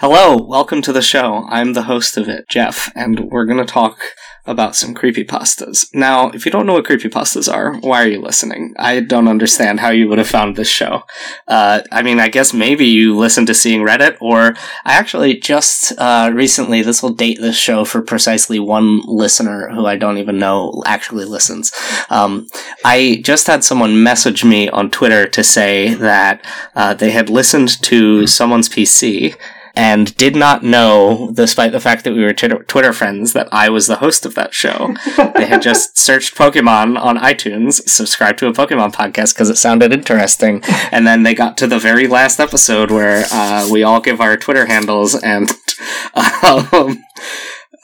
Hello, welcome to the show. I'm the host of it, Jeff, and we're going to talk about some creepypastas. Now, if you don't know what creepypastas are, why are you listening? I don't understand how you would have found this show. Uh, I mean, I guess maybe you listened to Seeing Reddit, or I actually just uh, recently, this will date this show for precisely one listener who I don't even know actually listens. Um, I just had someone message me on Twitter to say that uh, they had listened to someone's PC and did not know, despite the fact that we were Twitter, Twitter friends, that I was the host of that show. they had just searched Pokemon on iTunes, subscribed to a Pokemon podcast because it sounded interesting, and then they got to the very last episode where uh, we all give our Twitter handles and. Um,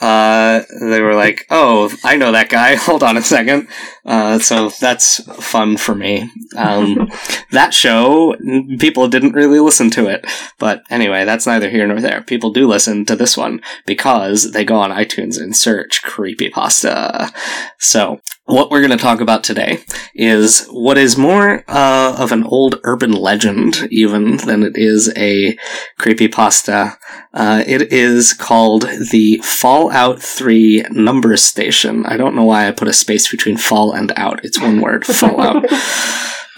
uh, they were like, "Oh, I know that guy. Hold on a second. Uh, so that's fun for me. Um, that show, people didn't really listen to it, but anyway, that's neither here nor there. People do listen to this one because they go on iTunes and search creepy pasta. So what we're going to talk about today is what is more uh, of an old urban legend, even than it is a creepypasta. Uh, it is called the Fallout 3 Number Station. I don't know why I put a space between fall and out. It's one word, Fallout.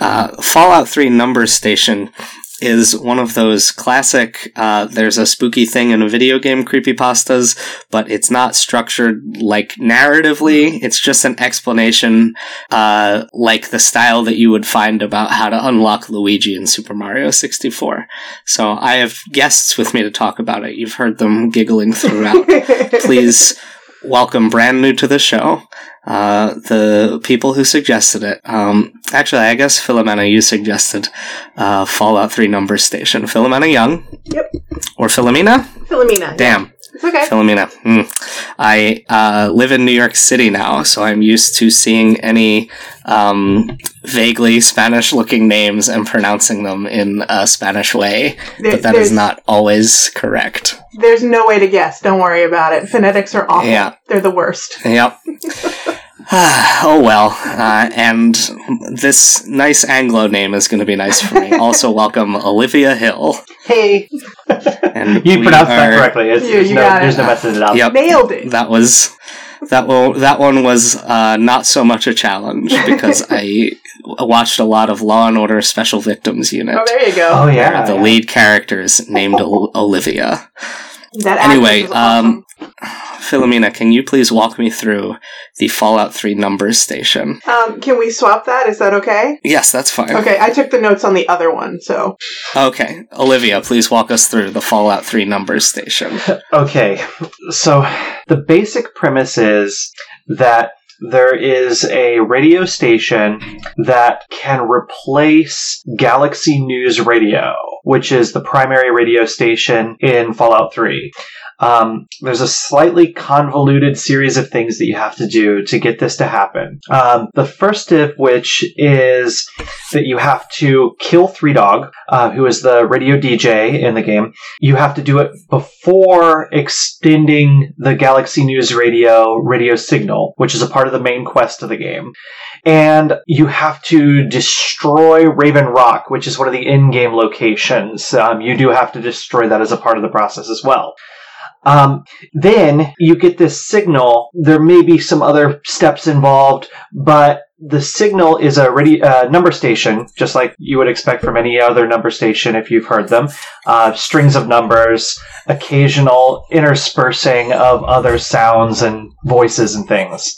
uh, Fallout 3 Number Station is one of those classic uh, there's a spooky thing in a video game creepypastas but it's not structured like narratively. It's just an explanation uh, like the style that you would find about how to unlock luigi in super mario 64 so i have guests with me to talk about it. You've heard them giggling throughout. Please welcome brand new to the show uh, the people who suggested it. Um, actually, I guess Philomena, you suggested uh, Fallout 3 Number Station. Philomena Young? Yep. Or Philomena? Philomena. Damn. It's okay. Philomena. Mm. I uh, live in New York City now, so I'm used to seeing any um, vaguely Spanish looking names and pronouncing them in a Spanish way, There- but that is not always correct. There's no way to guess. Don't worry about it. Phonetics are awful. Yeah. They're the worst. Yep. oh well, uh, and this nice Anglo name is going to be nice for me. also, welcome Olivia Hill. Hey, And you we pronounced that correctly. It's, You- there's you no, got it. there's no messing it up. Yep, Nailed it. that was that one. That one was uh, not so much a challenge because I watched a lot of Law and Order Special Victims Unit. Oh, there you go. Oh yeah, the yeah. lead character is named Olivia. That Anyway, actress awesome. um, Philomena, can you please walk me through the Fallout 3 numbers station? um, can we swap that? Is that okay? Yes, that's fine. Okay, I took the notes on the other one, so Okay, Olivia, please walk us through the Fallout 3 numbers station. Okay, so the basic premise is that there is a radio station that can replace Galaxy News Radio, which is the primary radio station in Fallout 3. Um, there's a slightly convoluted series of things that you have to do to get this to happen. Um, the first of which is that you have to kill Three Dog, uh, who is the radio DJ in the game. You have to do it before extending the Galaxy News Radio radio signal, which is a part of the main quest of the game. And you have to destroy Raven Rock, which is one of the in-game locations. Um, you do have to destroy that as a part of the process as well. Um, then you get this signal. There may be some other steps involved, but the signal is a radio, uh, number station, just like you would expect from any other number station if you've heard them. Uh, strings of numbers, occasional interspersing of other sounds and voices and things.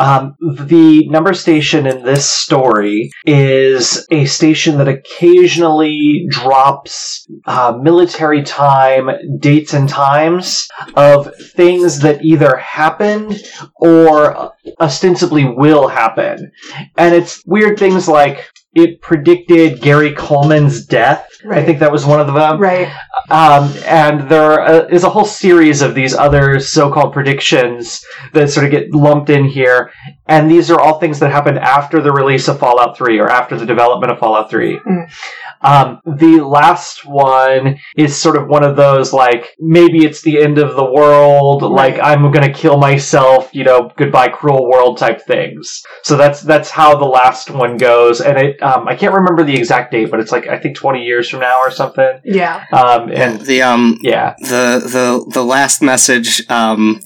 Um, the number station in this story is a station that occasionally drops uh, military time, dates and times of things that either happened or ostensibly will happen. And it's weird things like it predicted Gary Coleman's death Right. I think that was one of them. Right. Um, and there uh, is a whole series of these other so-called predictions that sort of get lumped in here, and these are all things that happened after the release of Fallout 3 or after the development of Fallout 3. Mm. Um, the last one is sort of one of those like maybe it's the end of the world, like I'm gonna kill myself, you know, goodbye cruel world type things. So that's that's how the last one goes, and it um, I can't remember the exact date, but it's like I think 20 years from now or something. Yeah. Um, and the um yeah, the the the last message um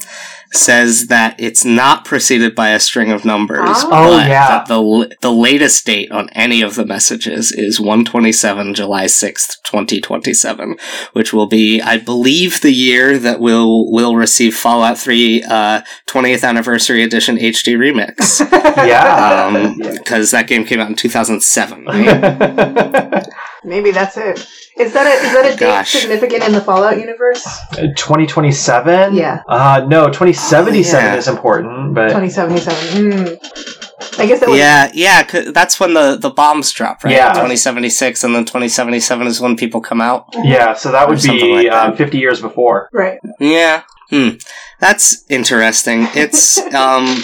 says that it's not preceded by a string of numbers. Oh, but yeah. the the latest date on any of the messages is 127 July 6th, 2027, which will be I believe the year that we'll we'll receive Fallout 3 uh 20th anniversary edition HD remix. yeah. Um because that game came out in 2007. Maybe that's it. Is that a is that a date Gosh. significant in the Fallout universe? 2027? Yeah. Uh, no, 2077 Oh, yeah. is important, but Twenty seventy seven. Hmm. I guess it was. Yeah, yeah, 'cause that's when the, the bombs drop, right? Yeah. 2076, and then 2077 is when people come out. yeah, so that would be like that. um, 50 years before. Right. Yeah. Hmm. That's interesting. It's, um,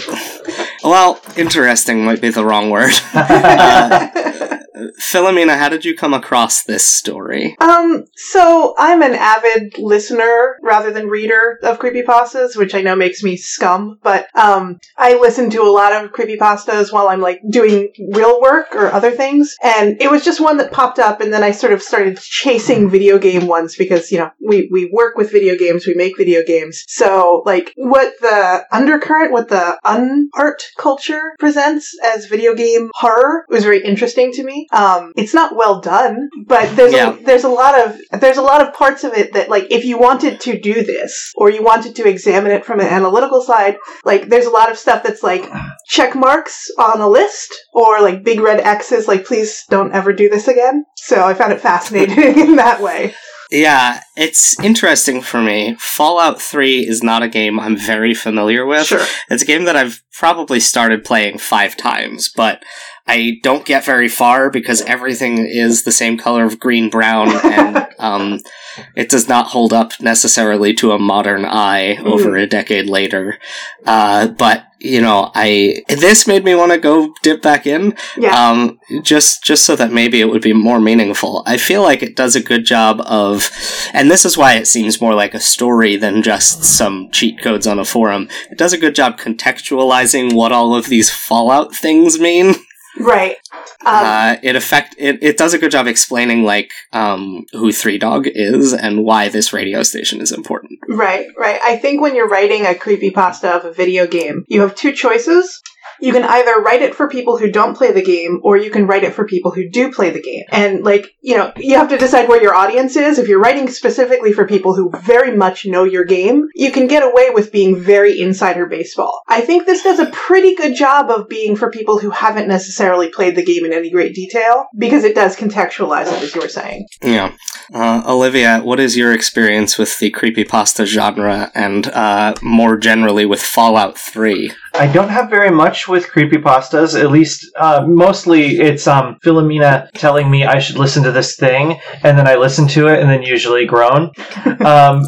well, interesting might be the wrong word. Uh, Philomena, how did you come across this story? Um, so I'm an avid listener rather than reader of creepypastas, which I know makes me scum, but um I listen to a lot of creepypastas while I'm like doing real work or other things. And it was just one that popped up and then I sort of started chasing video game ones because, you know, we, we work with video games, we make video games. So like what the undercurrent, what the unart culture presents as video game horror was very interesting to me. Um, it's not well done, but there's Yeah. a, there's a lot of there's a lot of parts of it that like if you wanted to do this or you wanted to examine it from an analytical side, like there's a lot of stuff that's like check marks on a list or like big red X's like please don't ever do this again. So I found it fascinating in that way. Yeah, it's interesting for me. Fallout 3 is not a game I'm very familiar with. Sure. It's a game that I've probably started playing five times, but I don't get very far because everything is the same color of green brown and um, it does not hold up necessarily to a modern eye over a decade later. Uh, but you know, I this made me want to go dip back in, Yeah. um, just just so that maybe it would be more meaningful. I feel like it does a good job of, and this is why it seems more like a story than just some cheat codes on a forum. It does a good job contextualizing what all of these Fallout things mean. right. Um, uh, it affect it, it does a good job explaining like um, who Three Dog is and why this radio station is important. Right, right. I think when you're writing a creepy pasta of a video game, you have two choices. You can either write it for people who don't play the game, or you can write it for people who do play the game. And, like, you know, you have to decide where your audience is. If you're writing specifically for people who very much know your game, you can get away with being very insider baseball. I think this does a pretty good job of being for people who haven't necessarily played the game in any great detail, because it does contextualize it, as you were saying. Yeah. Uh, Olivia, what is your experience with the creepypasta genre and uh, more generally with Fallout 3? I don't have very much with creepypastas. At least, uh, mostly it's um, Philomena telling me I should listen to this thing, and then I listen to it, and then usually groan. Um,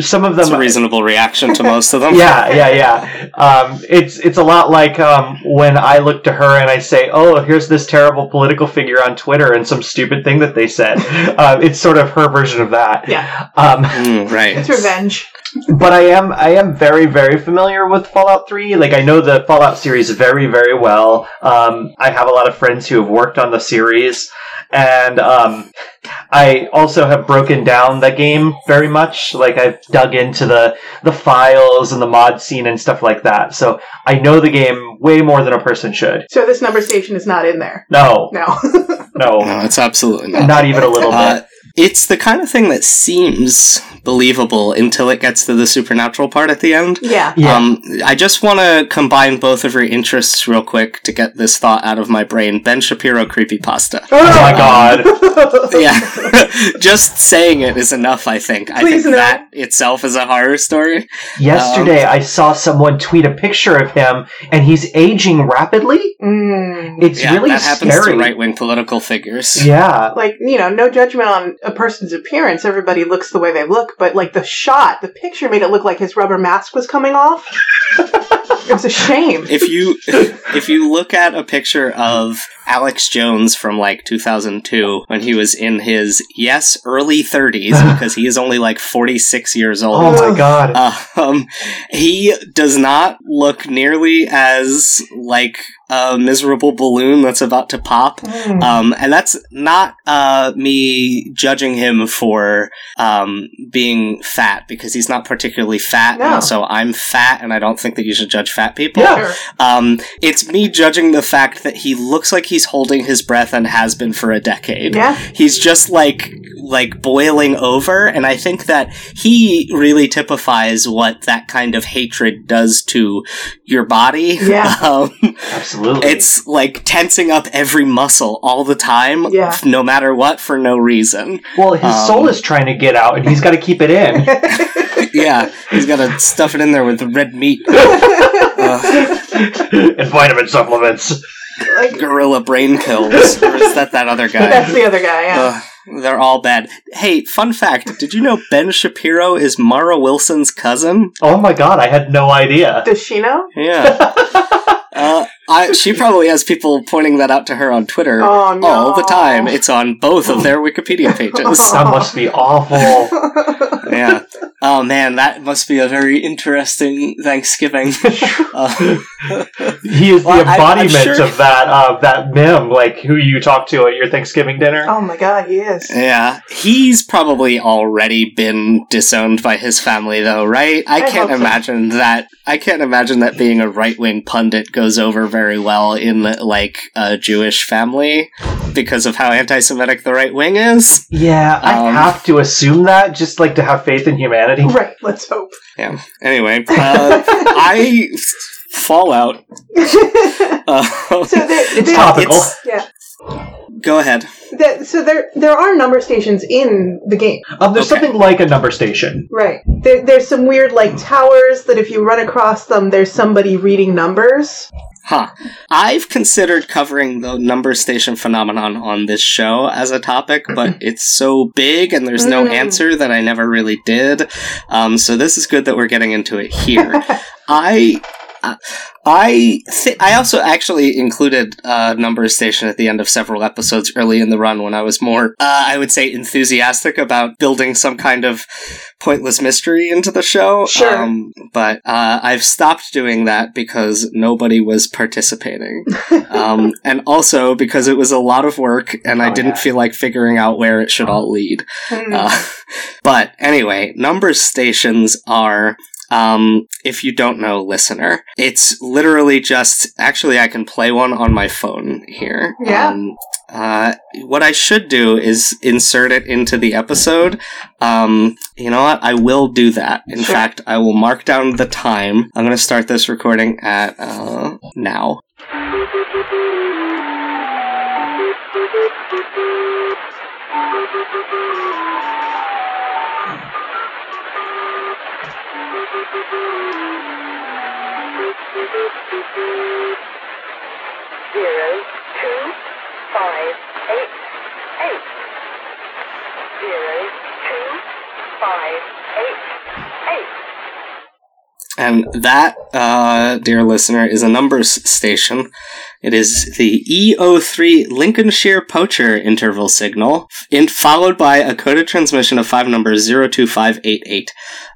some of them, That's a reasonable reaction to most of them. yeah, yeah, yeah. Um, it's it's a lot like um, when I look to her and I say, "Oh, here's this terrible political figure on Twitter and some stupid thing that they said." uh, it's sort of her version of that. Yeah. Um, Mm, right. It's revenge. but I am I am very very familiar with Fallout 3. Like I know the Fallout series very very well. Um, I have a lot of friends who have worked on the series, and um, I also have broken down the game very much. Like I've dug into the the files and the mod scene and stuff like that. So I know the game way more than a person should. So this number station is not in there. No, No. no, No, it's absolutely not. not even a little Uh, bit. It's the kind of thing that seems believable until it gets to the supernatural part at the end. Yeah. Yeah. Um, I just want to combine both of your interests real quick to get this thought out of my brain. Ben Shapiro creepypasta. oh my god. yeah. just saying it is enough, I think. I Please think no. that itself is a horror story. Yesterday, I saw someone tweet a picture of him, and he's aging rapidly. Mm. It's yeah, really that happens scary. to right wing political figures. Yeah. Like, you know, no judgment on a person's appearance. Everybody looks the way they look, but like the shot, the picture made it look like his rubber mask was coming off. it was a shame. if you if you look at a picture of Alex Jones from like 2002 when he was in his yes early 30s because he is only like 46 years old. Oh my god. Um, he does not look nearly as like a miserable balloon that's about to pop. Mm. Um, and that's not uh, me judging him for um, being fat because he's not particularly fat. No. And so I'm fat, and I don't think that you should judge fat people. Yeah. Um, it's me judging the fact that he looks like he's holding his breath and has been for a decade. Yeah. He's just like like boiling over, and I think that he really typifies what that kind of hatred does to your body. Yeah. um, Absolutely. it's like tensing up every muscle all the time, Yeah. f- no matter what, for no reason. well, his um, soul is trying to get out, and he's got to keep it in. yeah, he's got to stuff it in there with red meat. Uh, and vitamin supplements. like, gorilla brain pills, or is that that other guy? that's the other guy, yeah. Ugh, they're all bad. Hey, fun fact: Did you know Ben Shapiro is Mara Wilson's cousin? Oh my god, I had no idea. Does she know? Yeah. Uh, I, she probably has people pointing that out to her on Twitter Oh, no. all the time. It's on both of their Wikipedia pages. That must be awful. yeah. Oh man, that must be a very interesting Thanksgiving. Uh, He is the Well, I- embodiment sure- of that of that mem, like who you talk to at your Thanksgiving dinner. oh my god, he is. yeah, he's probably already been disowned by his family, though, right? I, I can't hope so. imagine that. I can't imagine that being a right wing pundit goes over very well in like a Jewish family because of how anti-Semitic the right wing is. Yeah, I Um, have to assume that just like to have faith in humanity. Right, let's hope. Yeah. Anyway, uh, I Fallout. Uh, so there, It's topical. it's- Yeah. go ahead. That, so there there are number stations in the game. Um, there's Okay. something like a number station. Right. There, there's some weird like towers that if you run across them, there's somebody reading numbers. Huh. I've considered covering the number station phenomenon on this show as a topic, but it's so big and there's no Mm. answer that I never really did. Um, so this is good that we're getting into it here. I. uh, I th- I also actually included uh, number station at the end of several episodes early in the run when I was more, uh, I would say, enthusiastic about building some kind of pointless mystery into the show. Sure. Um, but uh, I've stopped doing that because nobody was participating, um, and also because it was a lot of work and I Oh, didn't yeah. feel like figuring out where it should all lead. Uh, but anyway, number stations are. Um, if you don't know, listener, it's literally just. Actually, I can play one on my phone here. Yeah. Um, uh, what I should do is insert it into the episode. Um, you know what? I will do that. In Sure. fact, I will mark down the time. I'm going to start this recording at uh, now. Zero two five eight eight zero two five eight eight. And that, uh, dear listener, is a numbers station. It is the E03 Lincolnshire Poacher interval signal, in, followed by a coded transmission of five numbers 02588.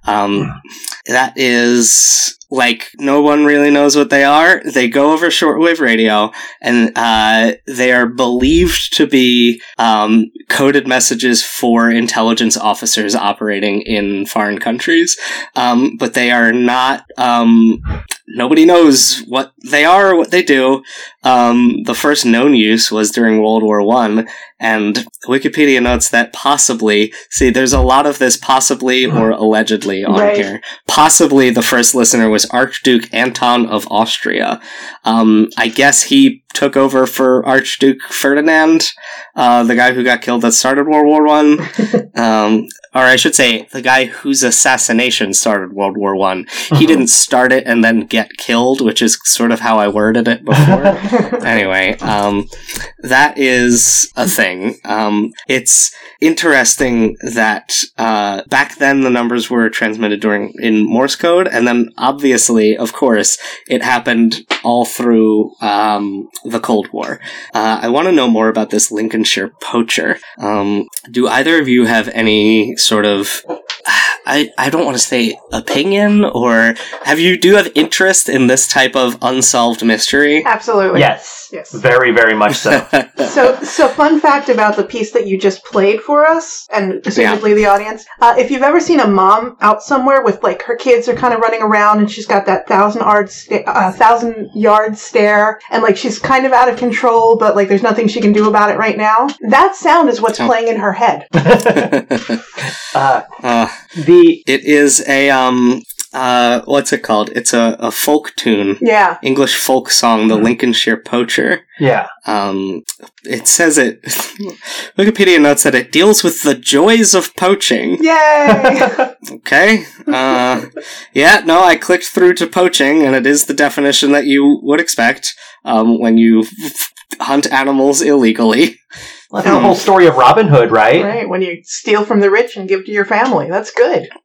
Um, that is like no one really knows what they are. They go over shortwave radio, and uh, they are believed to be um, coded messages for intelligence officers operating in foreign countries um, but they are not um, nobody knows what they are or what they do. Um, the first known use was during World War One, and Wikipedia notes that possibly, see, there's a lot of this possibly or allegedly on Right. here. Possibly the first listener was Archduke Anton of Austria. Um, I guess he took over for Archduke Ferdinand, uh, the guy who got killed that started World War One. um, or I should say, the guy whose assassination started World War One. He didn't start it and then get killed, which is sort of how I worded it before. anyway, um, that is a thing. Um, it's interesting that uh, back then the numbers were transmitted during in Morse code, and then obviously, of course, it happened all through um, the Cold War. Uh, I want to know more about this Lincolnshire poacher. Um, do either of you have any sort of I, I don't want to say opinion or have you do you have interest in this type of unsolved mystery? Absolutely. Yes. Yes. Very, very much so. So, so fun fact about the piece that you just played for us, and presumably the audience. Uh, if you've ever seen a mom out somewhere with like her kids are kind of running around, and she's got that thousand yard, sta- uh, thousand yard stare, and like she's kind of out of control, but like there's nothing she can do about it right now. That sound is what's Oh. playing in her head. uh, uh, the it is a um uh what's it called? It's a, a folk tune. Yeah. English folk song, The Lincolnshire Poacher. yeah, Um, it says it. Wikipedia notes that it deals with the joys of poaching. Yay! Okay. Uh, yeah, no, I clicked through to poaching, and it is the definition that you would expect um, when you hunt animals illegally. Well, that's the whole story of Robin Hood, right? right. When you steal from the rich and give to your family, that's good.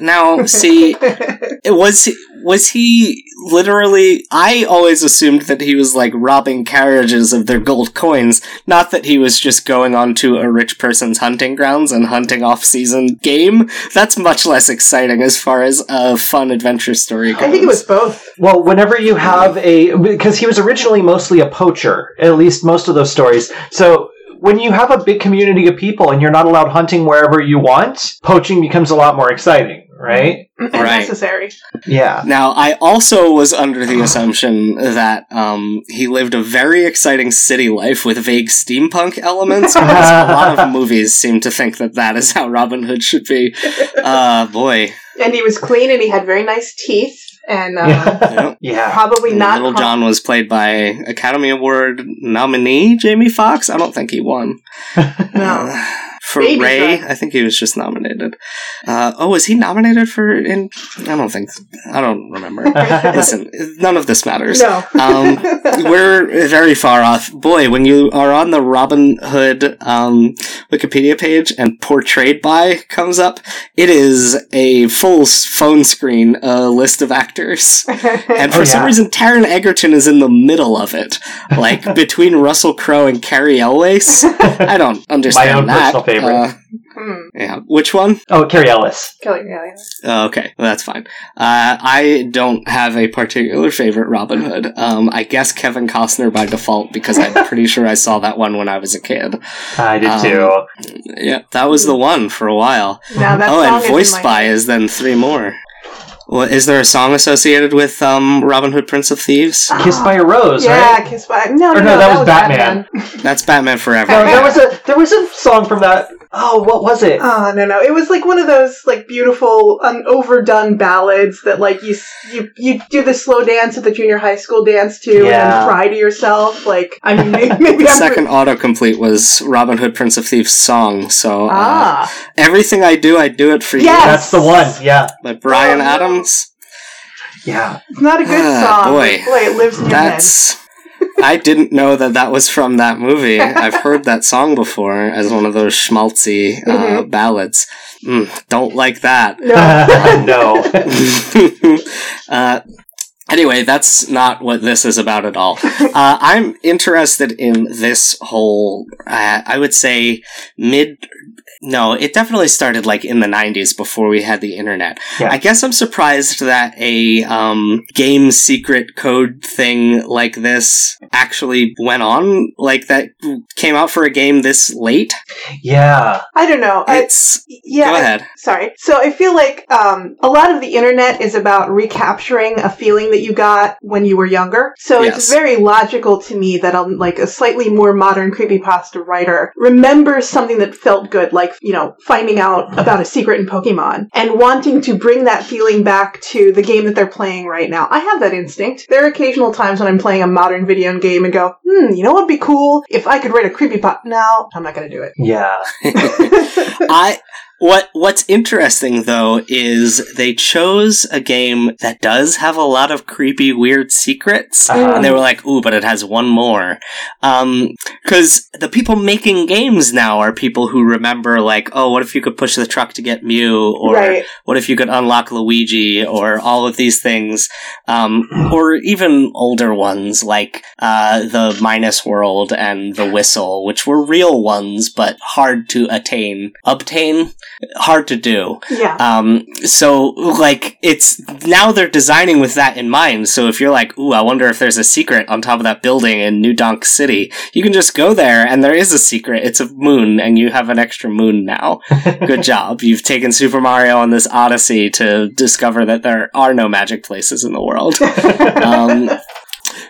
Now, see, it was was he literally? I always assumed that he was like robbing carriages of their gold coins, not that he was just going onto a rich person's hunting grounds and hunting off-season game. That's much less exciting as far as a fun adventure story goes. I think it was both. Well, whenever you have a because he was originally mostly a poacher, at least most of those stories. So when you have a big community of people and you're not allowed hunting wherever you want, poaching becomes a lot more exciting, right? And Right. necessary. Yeah. Now, I also was under the assumption that um, he lived a very exciting city life with vague steampunk elements, because a lot of movies seem to think that that is how Robin Hood should be. Uh, boy. And he was clean and he had very nice teeth. And uh, Yeah. Yeah. yeah. probably not. Little John was played by Academy Award nominee Jamie Foxx. I don't think he won. No. Uh, for Baby Ray, Driver. I think he was just nominated. Uh, oh, was he nominated for? In I don't think. I don't remember. Listen, none of this matters. No. Um, we're very far off. Boy, when you are on the Robin Hood um, Wikipedia page and portrayed by comes up, it is a full phone screen uh, list of actors. And for Oh, some reason, Taron Egerton is in the middle of it, like between Russell Crowe and Cary Elwes. I don't understand own that. Personal favorite. Uh, Hmm. yeah, which one? Oh, Cary Elwes. Kelly, yeah, yeah. Oh, okay, well, that's fine. Uh, I don't have a particular favorite Robin Hood. Um, I guess Kevin Costner by default because I'm pretty sure I saw that one when I was a kid. I did Um, too. Yeah, that was the one for a while. Now that oh, song and is in voiced my by head. is then three more. Well, is there a song associated with um, Robin Hood, Prince of Thieves? Kissed by a Rose, right? Yeah, right? Kiss by. No, no, Or no, no, that was Batman. That's Batman Forever. No, there was a there was a song from that. Oh, what was it? Oh no no! It was like one of those like beautiful, um, overdone ballads that like you you you do the slow dance at the junior high school dance to, and Yeah. then cry to yourself. Like I mean, maybe, maybe The I'm second autocomplete was Robin Hood, Prince of Thieves song. So uh, ah everything I do, I do it for Yes! you. That's the one. Yeah, By Bryan Oh, no. Adams. yeah. it's not a good Ah, song. boy. but boy, it lives in your head. That's. I didn't know that that was from that movie. I've heard that song before as one of those schmaltzy uh, Mm-hmm. ballads. Mm, don't like that. No, no. uh, anyway, that's not what this is about at all. Uh, I'm interested in this whole, uh, I would say, mid. No, it definitely started like in the 90s before we had the internet. Yeah. I guess I'm surprised that a um, game secret code thing like this actually went on, like that came out for a game this late. Yeah. I don't know. I, It's Yeah, Go I- Sorry. So I feel like um, a lot of the internet is about recapturing a feeling that you got when you were younger. So Yes. it's very logical to me that um, like a slightly more modern creepypasta writer remembers something that felt good, like, you know, finding out about a secret in Pokemon and wanting to bring that feeling back to the game that they're playing right now. I have that instinct. There are occasional times when I'm playing a modern video game and go, hmm, you know what would be cool? If I could write a creepypasta. No, I'm not going to do it. Yeah. I what what's interesting though is they chose a game that does have a lot of creepy weird secrets Uh-huh. and they were like ooh but it has one more um cuz the people making games now are people who remember like oh what if you could push the truck to get Mew or right. what if you could unlock Luigi or all of these things um or even older ones like uh the Minus World and the Whistle which were real ones but hard to attain obtain hard to do. Yeah. Um, so like it's now they're designing with that in mind. So if you're like, ooh, I wonder if there's a secret on top of that building in New Donk City, you can just go there and there is a secret. It's a moon and you have an extra moon now. Good job. You've taken Super Mario on this odyssey to discover that there are no magic places in the world. um,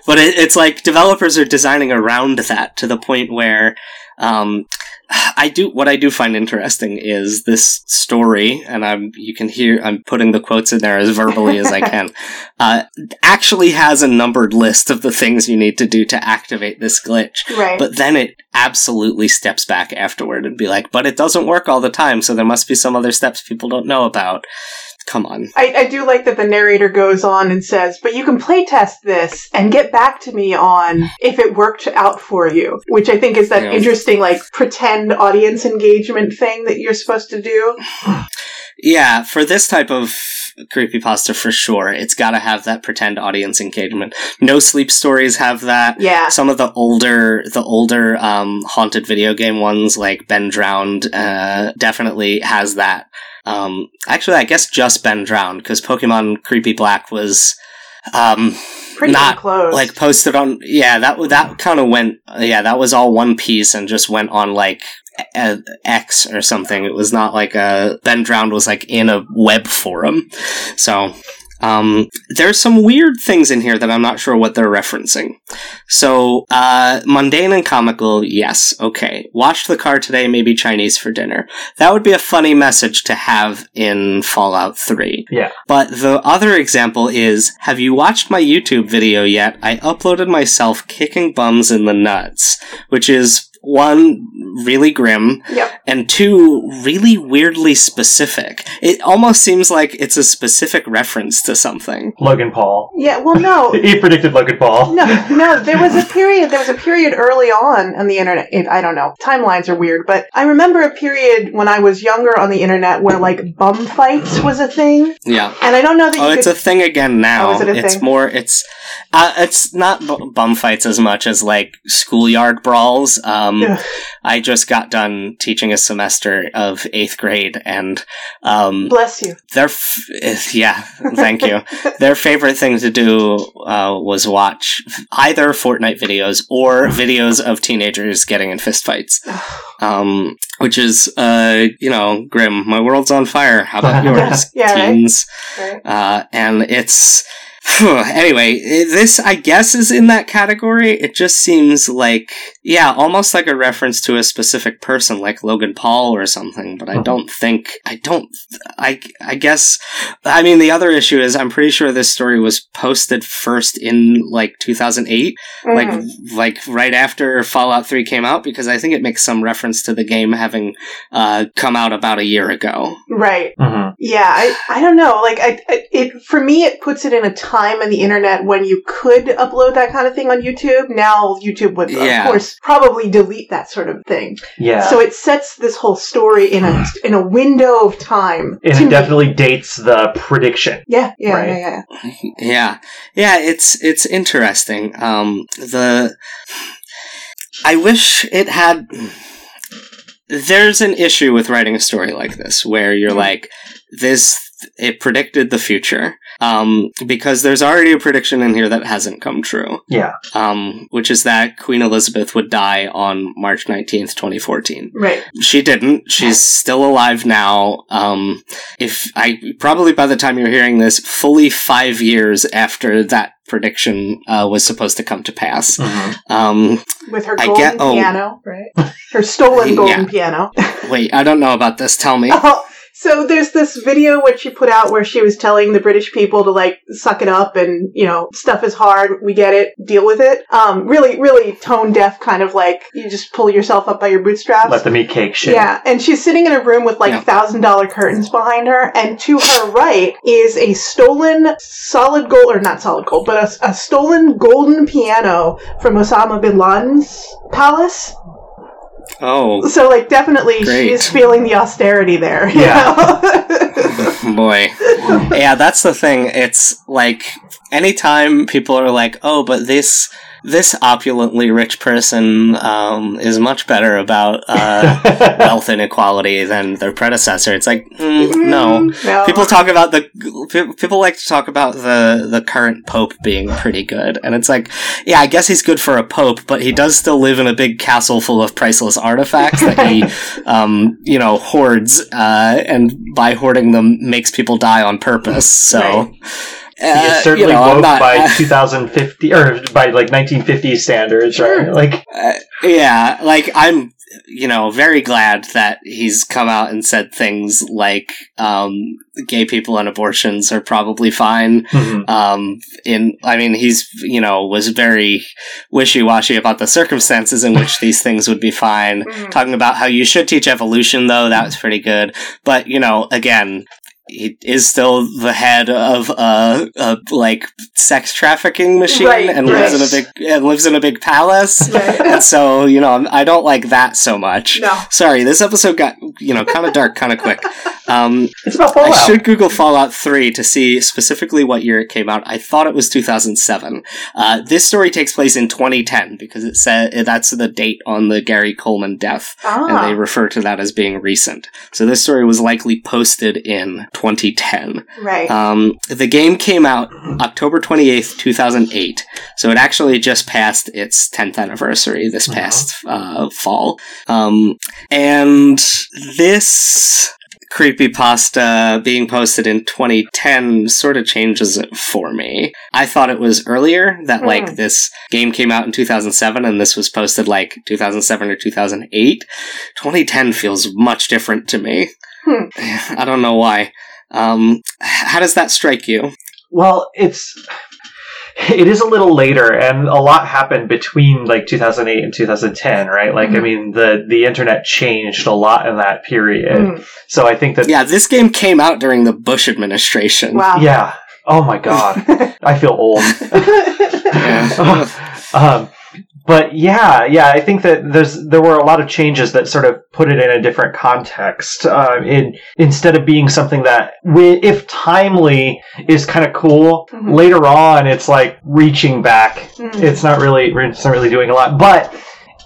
but it, it's like developers are designing around that to the point where um, I do what I do find interesting is this story, and I'm you can hear I'm putting the quotes in there as verbally as I can. Uh, actually has a numbered list of the things you need to do to activate this glitch, right. but then it absolutely steps back afterward and be like, but it doesn't work all the time, so there must be some other steps people don't know about. Come on. I, I do like that the narrator goes on and says, but you can playtest this and get back to me on if it worked out for you, which I think is that Yeah. interesting, like, pretend audience engagement thing that you're supposed to do. Yeah, for this type of creepypasta for sure, it's gotta have that pretend audience engagement. No sleep stories have that. Yeah. Some of the older, the older um, haunted video game ones, like Ben Drowned, uh, definitely has that. Um, actually, I guess just Ben Drowned because Pokemon Creepy Black was um, Pretty not close. like posted on. Yeah, that that kind of went. Yeah, that was all one piece and just went on like X or something. It was not like a Ben Drowned was like in a web forum. So um, there's some weird things in here that I'm not sure what they're referencing. So uh, mundane and comical, yes, okay. Watched the car today, maybe Chinese for dinner. That would be a funny message to have in Fallout 3. Yeah. But the other example is Have you watched my YouTube video yet? I uploaded myself kicking bums in the nuts, which is one, really grim, Yep. and two, really weirdly specific. It almost seems like it's a specific reference to something. Logan Paul. Yeah, well, no. He predicted Logan Paul. No, no, there was a period, there was a period early on on the internet. It, I don't know. Timelines are weird, but I remember a period when I was younger on the internet where, like, bum fights was a thing. Yeah. And I don't know that you Oh, could. it's a thing again now. Oh, is it a it's thing? more. It's uh, it's not bu- bum fights as much as like schoolyard brawls. Um, Ugh. I just got done teaching a semester of eighth grade, and um, Bless you. their f- yeah, thank you. Their favorite thing to do uh, was watch either Fortnite videos or videos of teenagers getting in fistfights. Um, which is, uh, you know, grim. My world's on fire. How about yours, Yeah, right. teens? Right? Uh, and it's anyway. This, I guess, is in that category. It just seems like, yeah, almost like a reference to a specific person, like Logan Paul or something. But I don't think, I don't, I, I guess. I mean, the other issue is, I'm pretty sure this story was posted first in like 2008, like Mhm. like right after Fallout 3 came out, because I think it makes some reference to the game having uh, come out about a year ago. right. hmm Yeah, I, I don't know. Like, I, I- it for me, it puts it in a time in the internet when you could upload that kind of thing on YouTube. Now, YouTube would, Yeah. of course, probably delete that sort of thing. Yeah. So it sets this whole story in a in a window of time. and to it me. definitely dates the prediction. Yeah, yeah, Right. yeah, yeah. Yeah, yeah, it's it's interesting. Um, the I wish it had. There's an issue with writing a story like this where you're Mhm. like, this it predicted the future. Um, because there's already a prediction in here that hasn't come true. Yeah. Um, which is that Queen Elizabeth would die on March 19th, 2014. Right. She didn't. She's still alive now. Um, if I probably by the time you're hearing this, fully five years after that prediction uh, was supposed to come to pass. Mhm. Um, With her I golden get- oh. piano, right? Her stolen golden piano. wait, I don't know about this. Tell me. Oh, so there's this video which she put out where she was telling the British people to like suck it up and you know stuff is hard. We get it. Deal with it. Um, really, really tone deaf kind of like you just pull yourself up by your bootstraps. Let them eat cake shit. Yeah, and she's sitting in a room with like Yeah. thousand dollar curtains behind her, and to her right is a stolen solid gold, or not solid gold, but a, a stolen golden piano from Osama bin Laden's palace. Oh So, like, definitely Great. she's feeling the austerity there. you Yeah. know? boy. Yeah, that's the thing. It's like anytime people are like, "Oh, but this this opulently rich person um, is much better about uh, wealth inequality than their predecessor." It's like, mm, no. no. People talk about the people like to talk about the the current pope being pretty good, and it's like, yeah, I guess he's good for a pope, but he does still live in a big castle full of priceless artifacts that he, um, you know, hoards, uh, and by hoarding them makes people die on purpose. So. Right. He Uh, is certainly you know, woke not- by 2050 or by like 1950 standards, right? Like, Uh, yeah, like I'm, you know, very glad that he's come out and said things like, um, gay people and abortions are probably fine. mhm. Um, in, I mean, he's, you know, was very wishy-washy about the circumstances in which these things would be fine. Mhm. Talking about how you should teach evolution, though, that was pretty good. But, you know, again, he is still the head of a, a like sex trafficking machine Right, and lives in a big and lives in a big palace. Right. And so, you know, I don't like that so much. No. Sorry, this episode got, you know, kind of dark, kind of quick. Um, it's about Fallout. I should Google Fallout 3 to see specifically what year it came out. I thought it was 2007. Uh, this story takes place in 2010 because it said that's the date on the Gary Coleman death, and they Ah, refer to that as being recent. So this story was likely posted in 2010. right. Um, the game came out October 28th, 2008. So it actually just passed its 10th anniversary this Uh-huh. past uh, fall. Um, and this creepypasta being posted in 2010 sort of changes it for me. I thought it was earlier that like Hmm. this game came out in 2007 and this was posted like 2007 or 2008. 2010 feels much different to me. Hmm. I don't know why. Um, how does that strike you? Well, it's it is a little later, and a lot happened between like 2008 and 2010, right? Like, I Mhm. mean, the the internet changed a lot in that period. Mm. So I think that Yeah, this game came out during the Bush administration. Wow. yeah. Oh my god, I feel old. Yeah. um, but yeah, yeah, I think that there's there were a lot of changes that sort of put it in a different context. Uh, in instead of being something that, if timely, is kind of cool. Mhm. Later on, it's like reaching back. Mm. It's not really it's not really doing a lot, but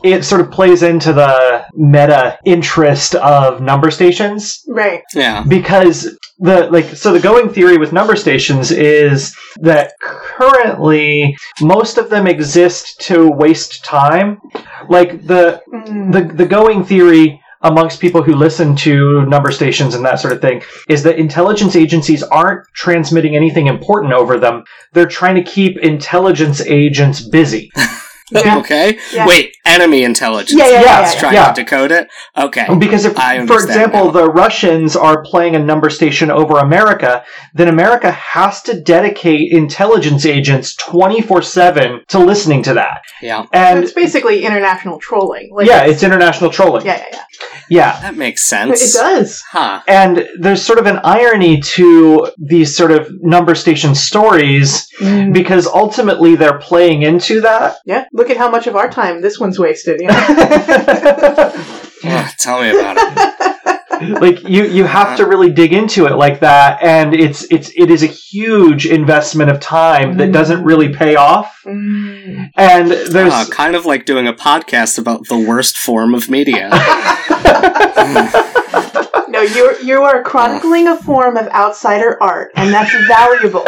it sort of plays into the meta interest of number stations right. Yeah. because the like so the going theory with number stations is that currently most of them exist to waste time. Like the Mm. the the going theory amongst people who listen to number stations and that sort of thing is that intelligence agencies aren't transmitting anything important over them. They're trying to keep intelligence agents busy Yeah. Okay. Yeah. Wait, enemy intelligence. Yeah, yeah, yeah, Yes, yeah, yeah. Trying yeah. to decode it. Okay. Because if, I for example, now. the Russians are playing a number station over America, then America has to dedicate intelligence agents 24 7 to listening to that. Yeah, So And it's basically international trolling. Like yeah, it's international trolling. yeah, yeah, yeah. Yeah. that makes sense. It does. Huh. And there's sort of an irony to these sort of number station stories Mm. because ultimately they're playing into that. Yeah. Look at how much of our time this one's wasted. You know? Yeah, tell me about it. like you you have to really dig into it like that and it's it's it is a huge investment of time that Mm. doesn't really pay off Mm. and there's Uh, kind of like doing a podcast about the worst form of media. No, you you are chronicling a form of outsider art, and that's valuable.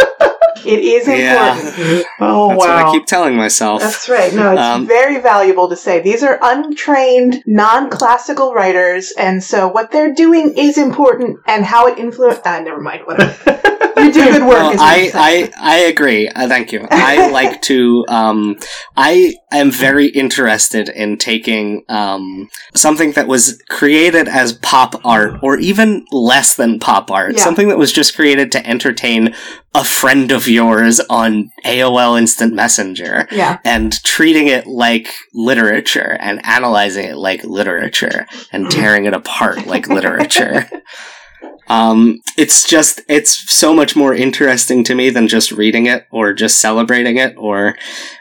It is important. Yeah, Oh that's wow! what I keep telling myself. That's right. No, it's Um, very valuable to say. These are untrained, non-classical writers, and so what they're doing is important, and how it influences. Ah, never mind. Whatever. you do good work. Well, I. I I agree. Uh, thank you. I like to. Um, I am very interested in taking um, something that was created as pop art, or even less than pop art, Yeah. something that was just created to entertain a friend of yours on AOL Instant Messenger. yeah. And treating it like literature and analyzing it like literature and tearing it apart like literature. Um, it's just, it's so much more interesting to me than just reading it or just celebrating it or,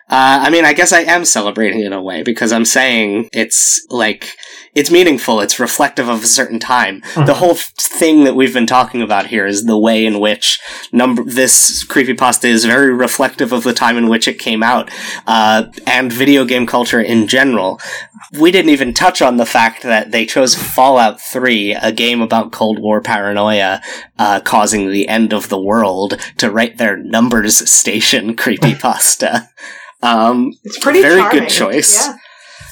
uh, I mean, I guess I am celebrating it in a way because I'm saying it's like, it's meaningful, it's reflective of a certain time. The whole f- thing that we've been talking about here is the way in which number, this creepypasta is very reflective of the time in which it came out, uh, and video game culture in general we didn't even touch on the fact that they chose Fallout 3, a game about Cold War paranoia, uh, causing the end of the world, to write their numbers station creepypasta. um, It's pretty Very charming. good choice. Yeah.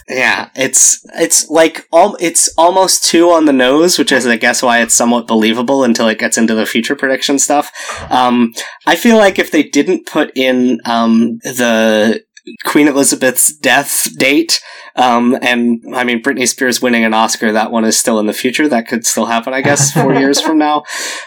Yeah, it's, it's like, al- it's almost two on the nose, which is, I guess, why it's somewhat believable until it gets into the future prediction stuff. Um, I feel like if they didn't put in, um, the, Queen Elizabeth's death date, um, and I mean Britney Spears winning an Oscar. That one is still in the future. That could still happen, I guess, four years from now.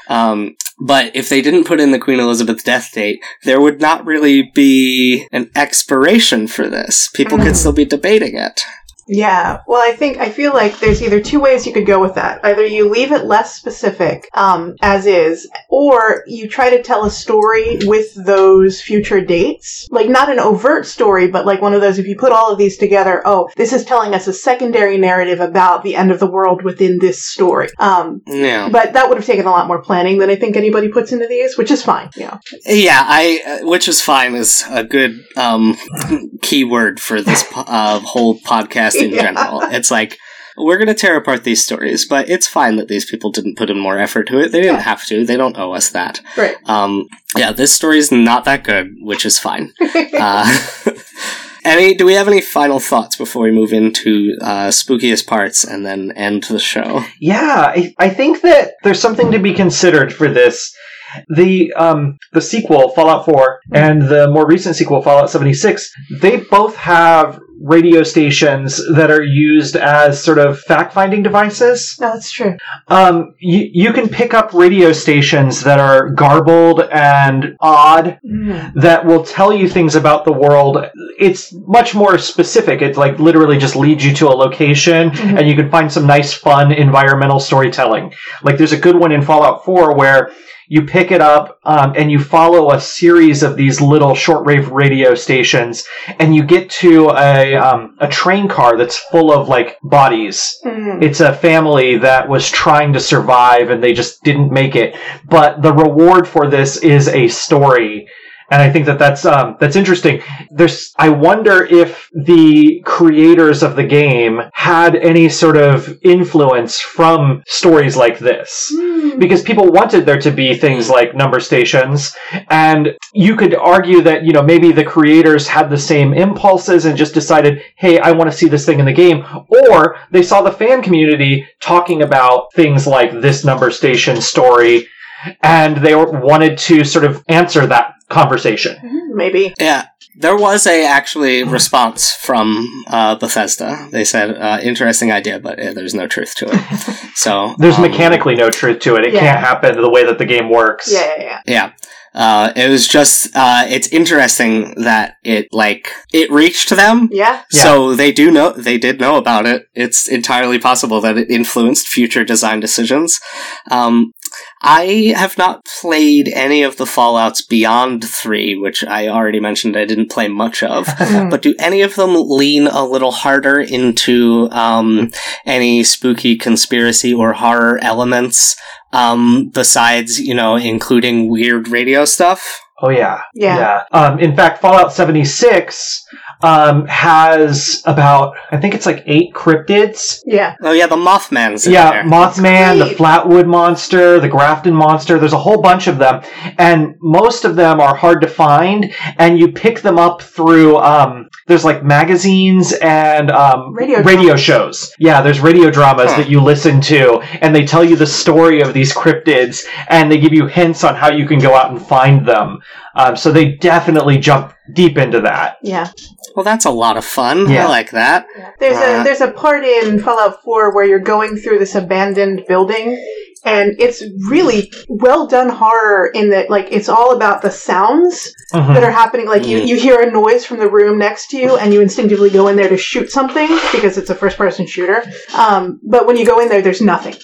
Um, but if they didn't put in the Queen Elizabeth death date, there would not really be an expiration for this. People could Mm. still be debating it. Yeah. Well, I think I feel like there's either two ways you could go with that. Either you leave it less specific, um, as is, or you try to tell a story with those future dates. Like not an overt story, but like one of those if you put all of these together, oh, this is telling us a secondary narrative about the end of the world within this story. Um, Yeah, but that would have taken a lot more planning than I think anybody puts into these, which is fine. Know. yeah. I, uh, which is fine, is a good um, keyword for this uh, whole podcast in Yeah. general. It's like we're going to tear apart these stories, but it's fine that these people didn't put in more effort to it. They didn't Yeah. have to. They don't owe us that. Right. Um, yeah, this story is not that good, which is fine. Uh, any? Do we have any final thoughts before we move into uh, spookiest parts and then end the show? Yeah, I, I think that there's something to be considered for this. The um the sequel Fallout 4 and the more recent sequel Fallout 76, they both have radio stations that are used as sort of fact-finding devices. no, that's true. Um you you can pick up radio stations that are garbled and odd Mm. that will tell you things about the world. It's much more specific. It like literally just leads you to a location Mhm. and you can find some nice fun environmental storytelling. Like there's a good one in Fallout 4 where you pick it up um, and you follow a series of these little shortwave radio stations and you get to a, um, a train car that's full of like bodies Mm. it's a family that was trying to survive and they just didn't make it. But the reward for this is a story. And I think that that's um, that's interesting. There's, I wonder if the creators of the game had any sort of influence from stories like this Mm. because people wanted there to be things like number stations and you could argue that you know maybe the creators had the same impulses and just decided hey i want to see this thing in the game or they saw the fan community talking about things like this number station story and they wanted to sort of answer that conversation Mm, Maybe. Yeah, there was a actually response from uh, Bethesda. They said, uh, "Interesting idea, but uh, there's no truth to it." So there's um, mechanically no truth to it it Yeah. can't happen the way that the game works Yeah, yeah, yeah. Yeah. Uh, it was just, uh, it's interesting that it, like, it reached them. Yeah. Yeah. So they do know, they did know about it. It's entirely possible that it influenced future design decisions. Um, I have not played any of the Fallouts beyond 3, which I already mentioned I didn't play much of. Mm. But do any of them lean a little harder into um, any spooky conspiracy or horror elements um, besides, you know, including weird radio stuff? Oh yeah, Yeah. Um, in fact, Fallout 76, um, has about I think it's like eight cryptids. Yeah. Oh yeah, the Mothman's in Yeah, there. Mothman, the. Flatwood Monster, the Grafton Monster. There's a whole bunch of them, and most of them are hard to find. And you pick them up through um, there's like magazines and um, Radio radio shows. Yeah, there's radio dramas Huh. that you listen to, and they tell you the story of these cryptids, and they give you hints on how you can go out and find them. Um, so they definitely jump deep into that. Yeah. Well, that's a lot of fun. Yeah. I like that. There's Uh, a there's a part in Fallout 4 where you're going through this abandoned building and it's really well done horror in that like it's all about the sounds Mhm. that are happening like you, Mm. you hear a noise from the room next to you and you instinctively go in there to shoot something because it's a first person shooter um, but when you go in there there's nothing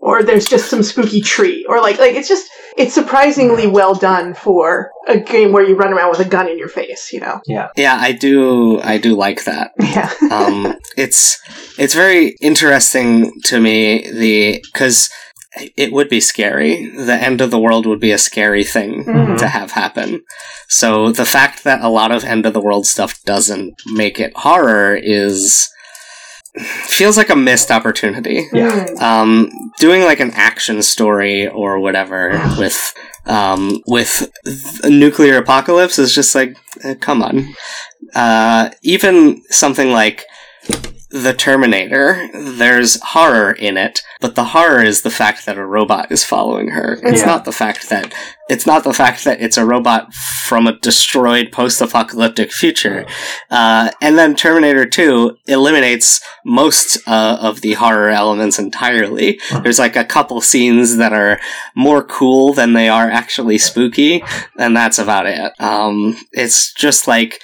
or there's just some spooky tree or like like it's just it's surprisingly well done for a game where you run around with a gun in your face you know Yeah, Yeah, I do. I do like that. yeah um, it's it's very interesting to me the because it would be scary. The end of the world would be a scary thing Mhm. to have happen. So the fact that a lot of end of the world stuff doesn't make it horror is feels like a missed opportunity. Yeah. Mm. Um, doing like an action story or whatever with um, with a nuclear apocalypse is just like, eh, come on. Uh, even something like the Terminator, there's horror in it, but the horror is the fact that a robot is following her. It's Yeah. not the fact that it's not the fact that it's a robot from a destroyed post-apocalyptic future. Uh, and then Terminator 2 eliminates most uh, of the horror elements entirely. There's like a couple scenes that are more cool than they are actually spooky, and that's about it. Um, it's just like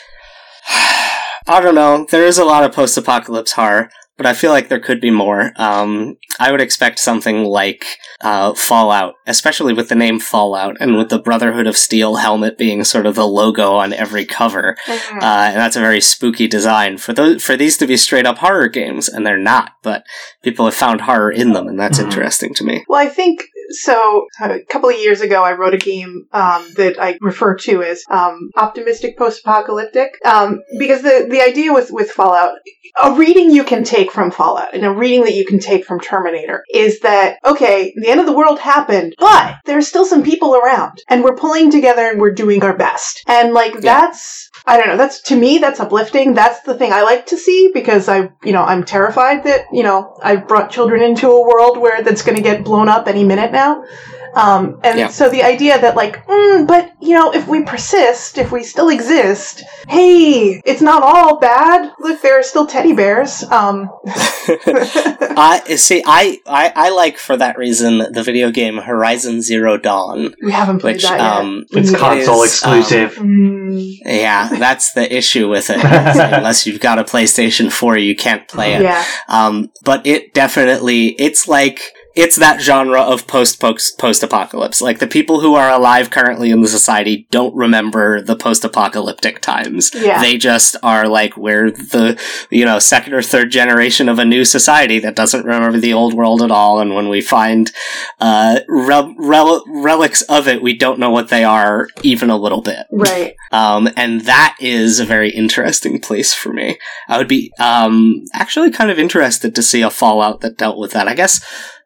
I don't know. There is a lot of post-apocalypse horror, but I feel like there could be more. Um, I would expect something like uh, Fallout, especially with the name Fallout and with the Brotherhood of Steel helmet being sort of the logo on every cover. Mhm. Uh, and that's a very spooky design for those for these to be straight up horror games, and they're not. But people have found horror in them, and that's Mhm. interesting to me. Well, I think so. A couple of years ago, I wrote a game um, that I refer to as um, optimistic post-apocalyptic, um, because the the idea with with Fallout, a reading you can take from Fallout and a reading that you can take from Terminator is that okay, the end of the world happened, but there's still some people around, and we're pulling together and we're doing our best, and like that's I don't know, that's to me that's uplifting. That's the thing I like to see because I you know I'm terrified that you know I've brought children into a world where that's going to get blown up any minute now. Um, and Yeah. so the idea that like, mm, but you know, if we persist, if we still exist, hey, it's not all bad. Look, there are still teddy bears. Um, I see. I, I I like for that reason the video game Horizon Zero Dawn, we haven't played which that yet. um, It's console is, um, exclusive. Mm, Yeah, that's the issue with it. Unless you've got a PlayStation 4, you can't play it. yeah, Um, but it definitely, it's like, it's that genre of post post apocalypse. Like the people who are alive currently in the society don't remember the post apocalyptic times. Yeah. They just are like we're the you know second or third generation of a new society that doesn't remember the old world at all. And when we find uh, rel- rel- relics of it, we don't know what they are even a little bit. right. Um, and that is a very interesting place for me. I would be um, actually kind of interested to see a Fallout that dealt with that. I guess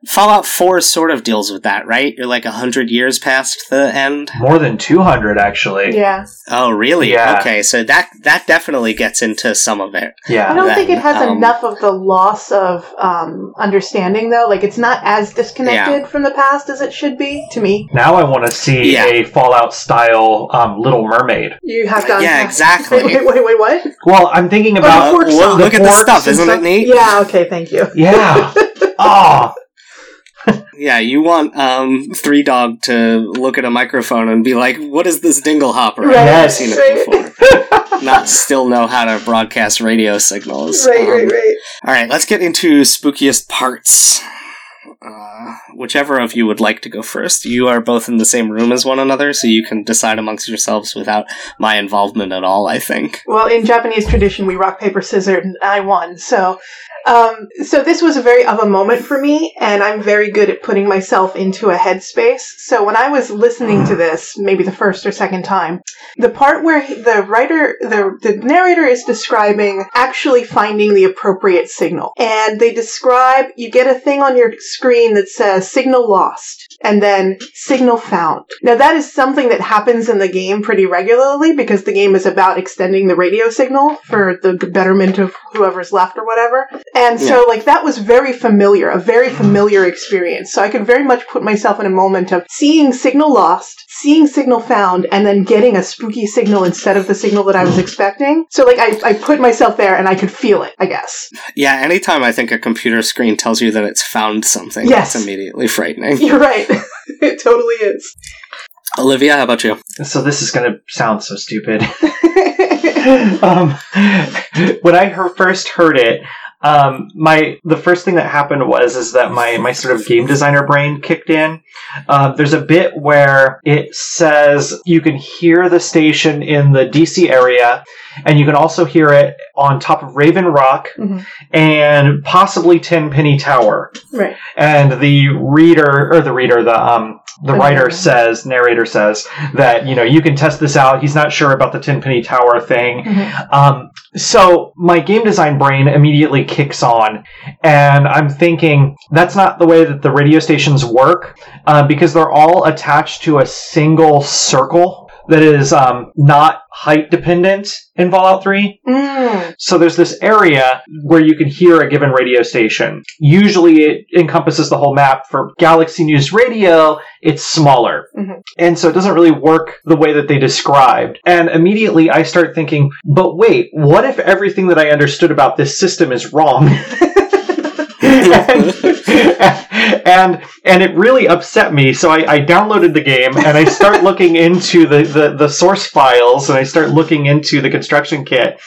Fallout 4 sort of deals with that, right? You're like a hundred years past the end. More than 200, actually. Yeah, Oh, really? Yeah. Okay, so that that definitely gets into some of it. Yeah. I don't think it has um, enough of the loss of um, understanding though. Like it's not as disconnected from the past as it should be to me. Now I want to see Yeah. a Fallout style um, Little Mermaid. You have gone. Yeah, exactly. Wait, wait, wait, wait what? Well, I'm thinking Oh, about. the fork Well, look at the stuff, isn't it neat? Yeah. Okay. Thank you. Yeah. oh, Yeah, you want um, Three Dog to look at a microphone and be like, "What is this dingle hopper?" Right, I've never seen it before. Not still know how to broadcast radio signals. Right, Um, right, right. All right, let's get into spookiest parts. Uh, whichever of you would like to go first. You are both in the same room as one another, so you can decide amongst yourselves without my involvement at all, I think. Well, in Japanese tradition, we rock paper scissors, and I won. So, Um, so this was a very of a moment for me, and I'm very good at putting myself into a headspace. So when I was listening to this, maybe the first or second time, the part where he- the writer, the the narrator is describing actually finding the appropriate signal, and they describe you get a thing on your screen that says signal lost, and then signal found. Now that is something that happens in the game pretty regularly because the game is about extending the radio signal for the betterment of whoever's left or whatever. And so, like, that was very familiar, a very familiar experience. So I could very much put myself in a moment of seeing signal lost, seeing signal found, and then getting a spooky signal instead of the signal that I was expecting. So, like, I, I put myself there and I could feel it, I guess. Yeah, anytime I think a computer screen tells you that it's found something, Yes. that's immediately frightening. You're right. it totally is. Olivia, how about you? So this is going to sound so stupid. um, when I heard, first heard it, um, my the first thing that happened was is that my my sort of game designer brain kicked in. Uh, there's a bit where it says you can hear the station in the DC area, and you can also hear it on top of Raven Rock Mhm. and possibly Tenpenny Tower. right. And the reader or the reader, the um the writer says, narrator says that you know you can test this out. He's not sure about the Tenpenny Tower thing. Mhm. Um, so my game design brain immediately kicks on, and I'm thinking that's not the way that the radio stations work uh, because they're all attached to a single circle that is um, not height dependent in Fallout 3. Mm. So there's this area where you can hear a given radio station. Usually it encompasses the whole map. For Galaxy News Radio, it's smaller. Mhm. And so it doesn't really work the way that they described. And immediately I start thinking, but wait, what if everything that I understood about this system is wrong? and, and and and it really upset me. So I, I downloaded the game and I start looking into the, the, the source files and I start looking into the construction kit.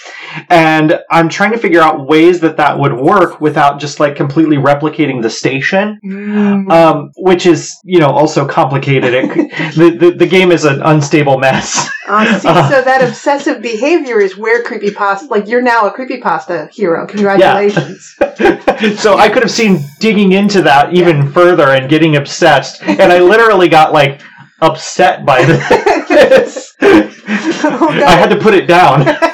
And I'm trying to figure out ways that that would work without just like completely replicating the station, Mm. um, which is, you know, also complicated. It, the, the, the game is an unstable mess. Uh, see, so that obsessive behavior is where creepypasta, like you're now a creepypasta hero. Congratulations. so I could have seen digging into that even further and getting obsessed. And I literally got like upset by this. Oh, I had to put it down.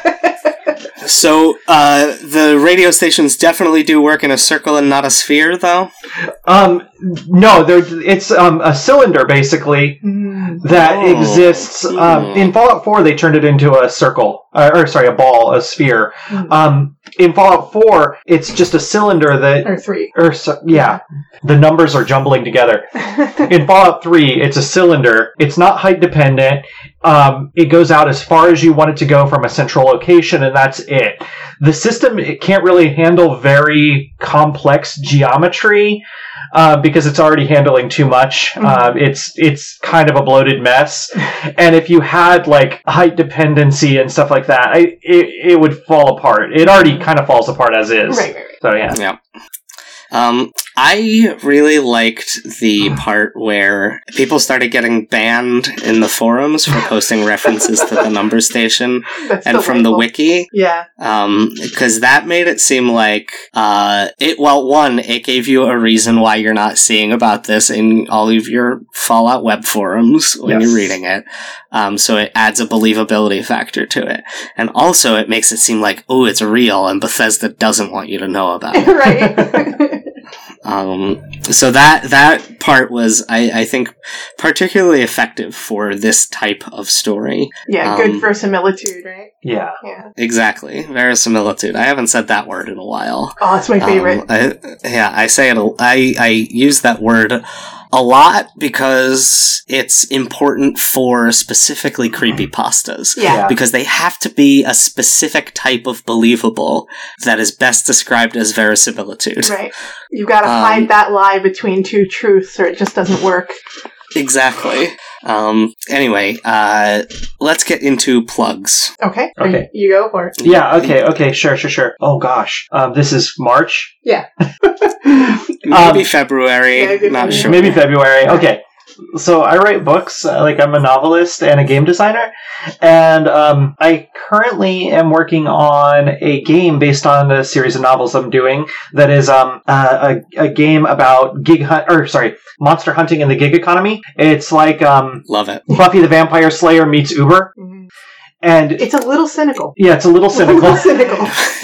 So, uh, the radio stations definitely do work in a circle and not a sphere, though? Um, no, there, it's um, a cylinder basically Mm. that Oh. exists. Um, in Fallout 4, they turned it into a circle, uh, or sorry, a ball, a sphere. Mm. Um, in Fallout 4, it's just a cylinder that, Or three. or so, yeah, the numbers are jumbling together. in Fallout 3, it's a cylinder. It's not height dependent. Um, it goes out as far as you want it to go from a central location, and that's it. The system it can't really handle very complex geometry uh, because it's already handling too much. Mhm. Uh, it's it's kind of a bloated mess, and if you had like height dependency and stuff like that, I, it it would fall apart. It already kind of falls apart as is. right, right, right. So yeah. Yeah. Um, I really liked the part where people started getting banned in the forums for posting references to the number station That's and from the wiki. Yeah. Um, because that made it seem like, uh, it, well, one, it gave you a reason why you're not seeing about this in all of your Fallout web forums when Yes. you're reading it. Um, so it adds a believability factor to it. And also it makes it seem like, oh, it's real and Bethesda doesn't want you to know about it. right. Um, so that that part was, I, I think, particularly effective for this type of story. yeah, Um, good verisimilitude, right? Yeah. Yeah. Exactly, verisimilitude. I haven't said that word in a while. Oh, it's my favorite. Um, I, yeah, I say it. I I use that word a lot because it's important for specifically creepy pastas. yeah. Yeah. Because they have to be a specific type of believable that is best described as verisimilitude. Right. You've got to Um, hide that lie between two truths or it just doesn't work. Exactly. Um, anyway, uh, let's get into plugs. Okay. Okay. You go for it. Yeah, okay, okay, sure, sure, sure. Oh gosh. Um, this is March? Yeah. Maybe Um, February, Yeah, maybe not February. sure. Maybe February. Okay. So I write books. uh, Like I'm a novelist and a game designer, and um, I currently am working on a game based on a series of novels I'm doing. That is um, uh, a, a game about gig hunt, or sorry, monster hunting in the gig economy. It's like um, Love it. Buffy the Vampire Slayer meets Uber, Mhm. and It's a little cynical. yeah, it's a little A cynical. little cynical.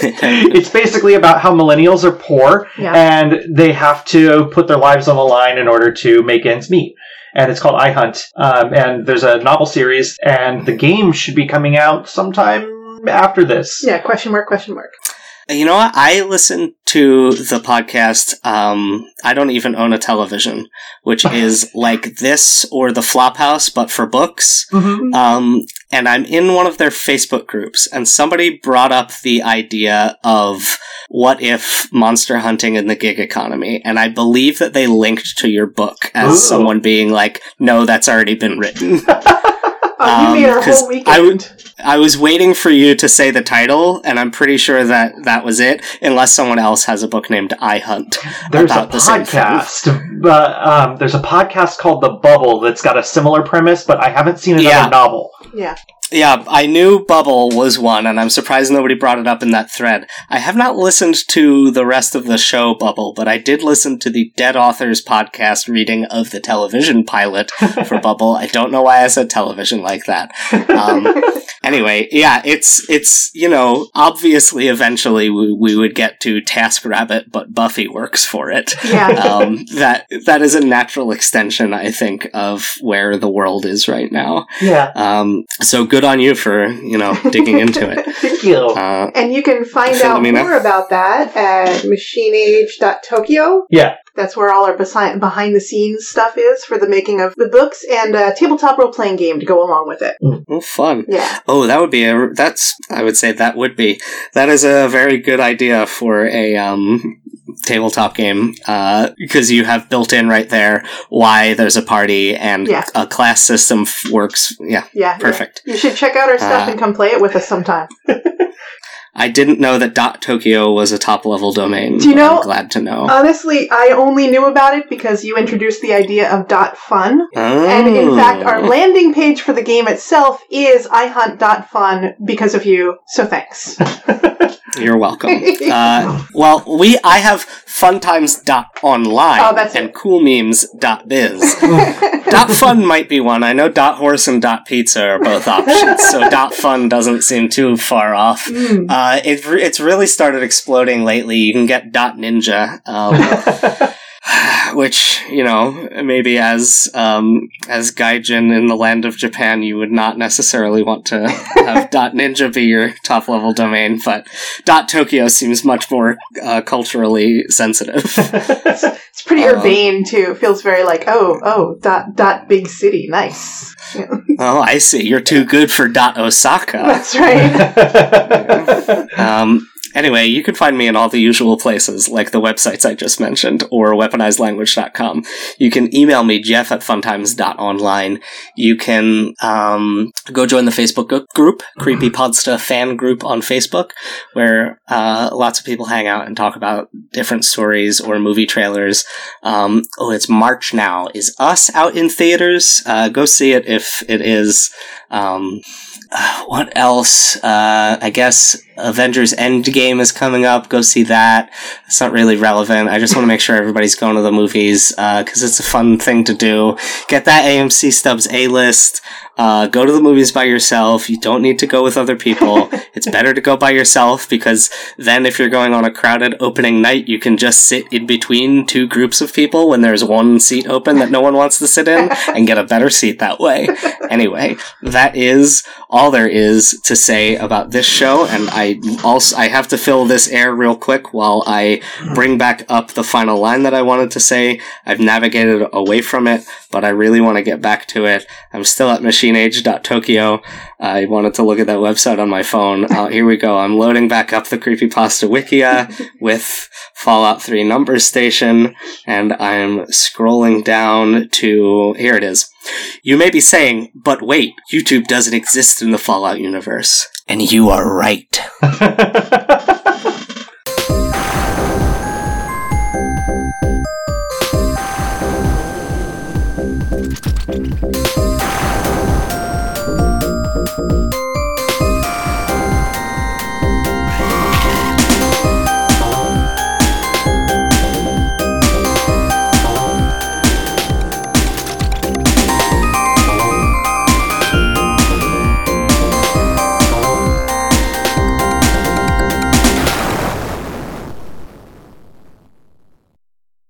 it's basically about how millennials are poor Yeah. and they have to put their lives on the line in order to make ends meet. And it's called I Hunt. Um, and there's a novel series, and the game should be coming out sometime after this. Yeah, question mark, question mark. You know what? I listen to the podcast. Um, I don't even own a television, which is like this or the Flophouse, but for books. Mhm. Um, and I'm in one of their Facebook groups, and somebody brought up the idea of what if monster hunting in the gig economy, and I believe that they linked to your book as Ooh. someone being like, "No, that's already been written." Oh, you made our Um, 'cause whole weekend. I was waiting for you to say the title, and I'm pretty sure that that was it, unless someone else has a book named I Hunt. There's a the podcast, but um, there's a podcast called The Bubble that's got a similar premise, but I haven't seen another Yeah. novel. yeah. Yeah, I knew Bubble was one, and I'm surprised nobody brought it up in that thread. I have not listened to the rest of the show Bubble, but I did listen to the Dead Authors podcast reading of the television pilot for Bubble. I don't know why I said television like that. Um, anyway, yeah, it's it's you know obviously eventually we, we would get to Task Rabbit, but Buffy works for it. Yeah. Um, that that is a natural extension, I think, of where the world is right now. Yeah, Um, so good on you for you know digging into it. thank you. Uh, And you can find out Filamena? more about that at machineage.tokyo. yeah, That's where all our besi- behind the scenes stuff is for the making of the books and a tabletop role playing game to go along with it. oh, fun. Yeah. Oh, that would be a. That's. I would say that would be. That is a very good idea for a um tabletop game uh, because you have built in right there why there's a party and Yeah. a class system f- works. Yeah, Yeah. perfect. You should check out our stuff Uh, and come play it with us sometime. I didn't know that Dot Tokyo was a top level domain. Do you but I'm know- glad to know. Honestly, I only knew about it because you introduced the idea of dot fun. And in Oh. fact, our landing page for the game itself is ihunt.fun because of you, so thanks. You're welcome. uh, well, we I have funtimes.online Oh, that's and it. coolmemes.biz. dot fun might be one. I know dot horse and dot pizza are both options, so dot fun doesn't seem too far off. Mm. Uh, it, it's really started exploding lately. You can get dot ninja, um, which you know maybe as um, as gaijin in the land of Japan, you would not necessarily want to have dot ninja be your top level domain, but dot Tokyo seems much more uh, culturally sensitive. It's pretty Uh, urbane too. It feels very like, oh, oh, dot dot big city, nice. Oh, I see. You're too good for dot Osaka. that's right. Um, anyway, you can find me in all the usual places, like the websites I just mentioned, or weaponizedlanguage.com. You can email me, jeff at funtimes.online. You can um, go join the Facebook group, Creepy Podsta Fan Group on Facebook, where uh, lots of people hang out and talk about different stories or movie trailers. Um, oh, it's March now. Is Us out in theaters? Uh, go see it if it is. Um, uh, what else? Uh, I guess Avengers Endgame is coming up. Go see that. It's not really relevant. I just want to make sure everybody's going to the movies uh, because it's a fun thing to do. Get that AMC Stubs A list. Uh, go to the movies by yourself. You don't need to go with other people. it's better to go by yourself because then, if you're going on a crowded opening night, you can just sit in between two groups of people when there's one seat open that no one wants to sit in and get a better seat that way. Anyway, that is all there is to say about this show, and I also I have to fill this air real quick while I bring back up the final line that I wanted to say. I've navigated away from it, but I really want to get back to it. I'm still at machineage.tokyo. I wanted to look at that website on my phone. Uh, here we go. I'm loading back up the creepypasta wikia with Fallout 3 Number Station, and I'm scrolling down to here it is. You may be saying, but wait, YouTube doesn't exist in the Fallout universe. And you are right.